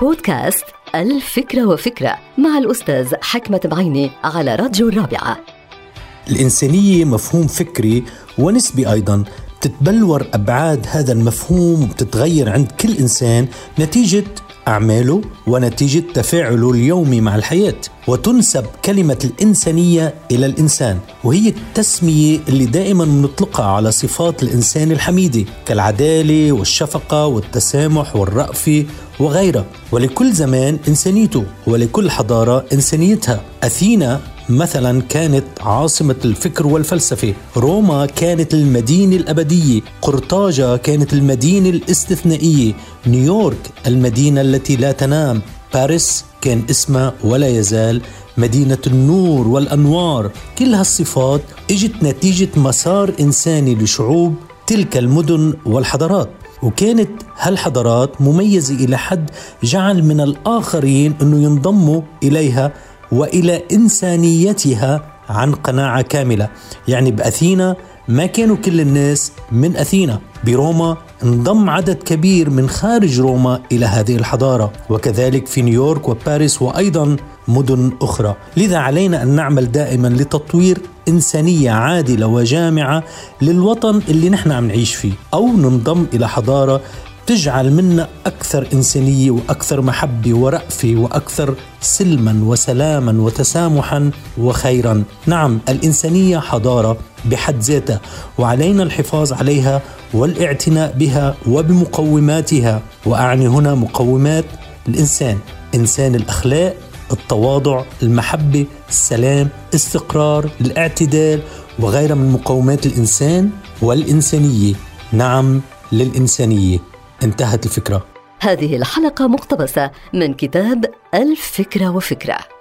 بودكاست الفكرة وفكرة مع الأستاذ حكمة بعيني على راديو الرابعة. الإنسانية مفهوم فكري ونسبي أيضا بتتبلور أبعاد هذا المفهوم وبتتغير عند كل إنسان نتيجة أعماله ونتيجة تفاعله اليومي مع الحياة وتنسب كلمة الإنسانية إلى الإنسان وهي التسمية اللي دائما بنطلقها على صفات الإنسان الحميدة كالعدالة والشفقة والتسامح والرأفة وغيرها. ولكل زمان إنسانيته ولكل حضارة إنسانيتها. أثينا مثلا كانت عاصمة الفكر والفلسفة روما كانت المدينة الأبدية قرطاجة كانت المدينة الاستثنائية نيويورك المدينة التي لا تنام باريس كان اسمها ولا يزال مدينة النور والأنوار. كل هالصفات إجت نتيجة مسار إنساني لشعوب تلك المدن والحضارات. وكانت هالحضارات مميزة إلى حد جعل من الآخرين أنه ينضموا إليها وإلى إنسانيتها عن قناعة كاملة. يعني بأثينا ما كانوا كل الناس من أثينا. بروما انضم عدد كبير من خارج روما إلى هذه الحضارة. وكذلك في نيويورك وباريس وأيضا مدن أخرى. لذا علينا أن نعمل دائما لتطوير إنسانية عادلة وجامعة للوطن اللي نحن عم نعيش فيه. أو ننضم إلى حضارة تجعل منا أكثر إنسانية وأكثر محبة ورأفة وأكثر سلما وسلاما وتسامحا وخيرا. نعم الإنسانية حضارة بحد ذاتها وعلينا الحفاظ عليها والاعتناء بها وبمقوماتها. وأعني هنا مقومات الإنسان إنسان الأخلاق التواضع المحبة السلام استقرار الاعتدال وغيرها من مقومات الإنسان والإنسانية. نعم للإنسانية. انتهت الفكرة. هذه الحلقة مقتبسة من كتاب الفكرة وفكرة.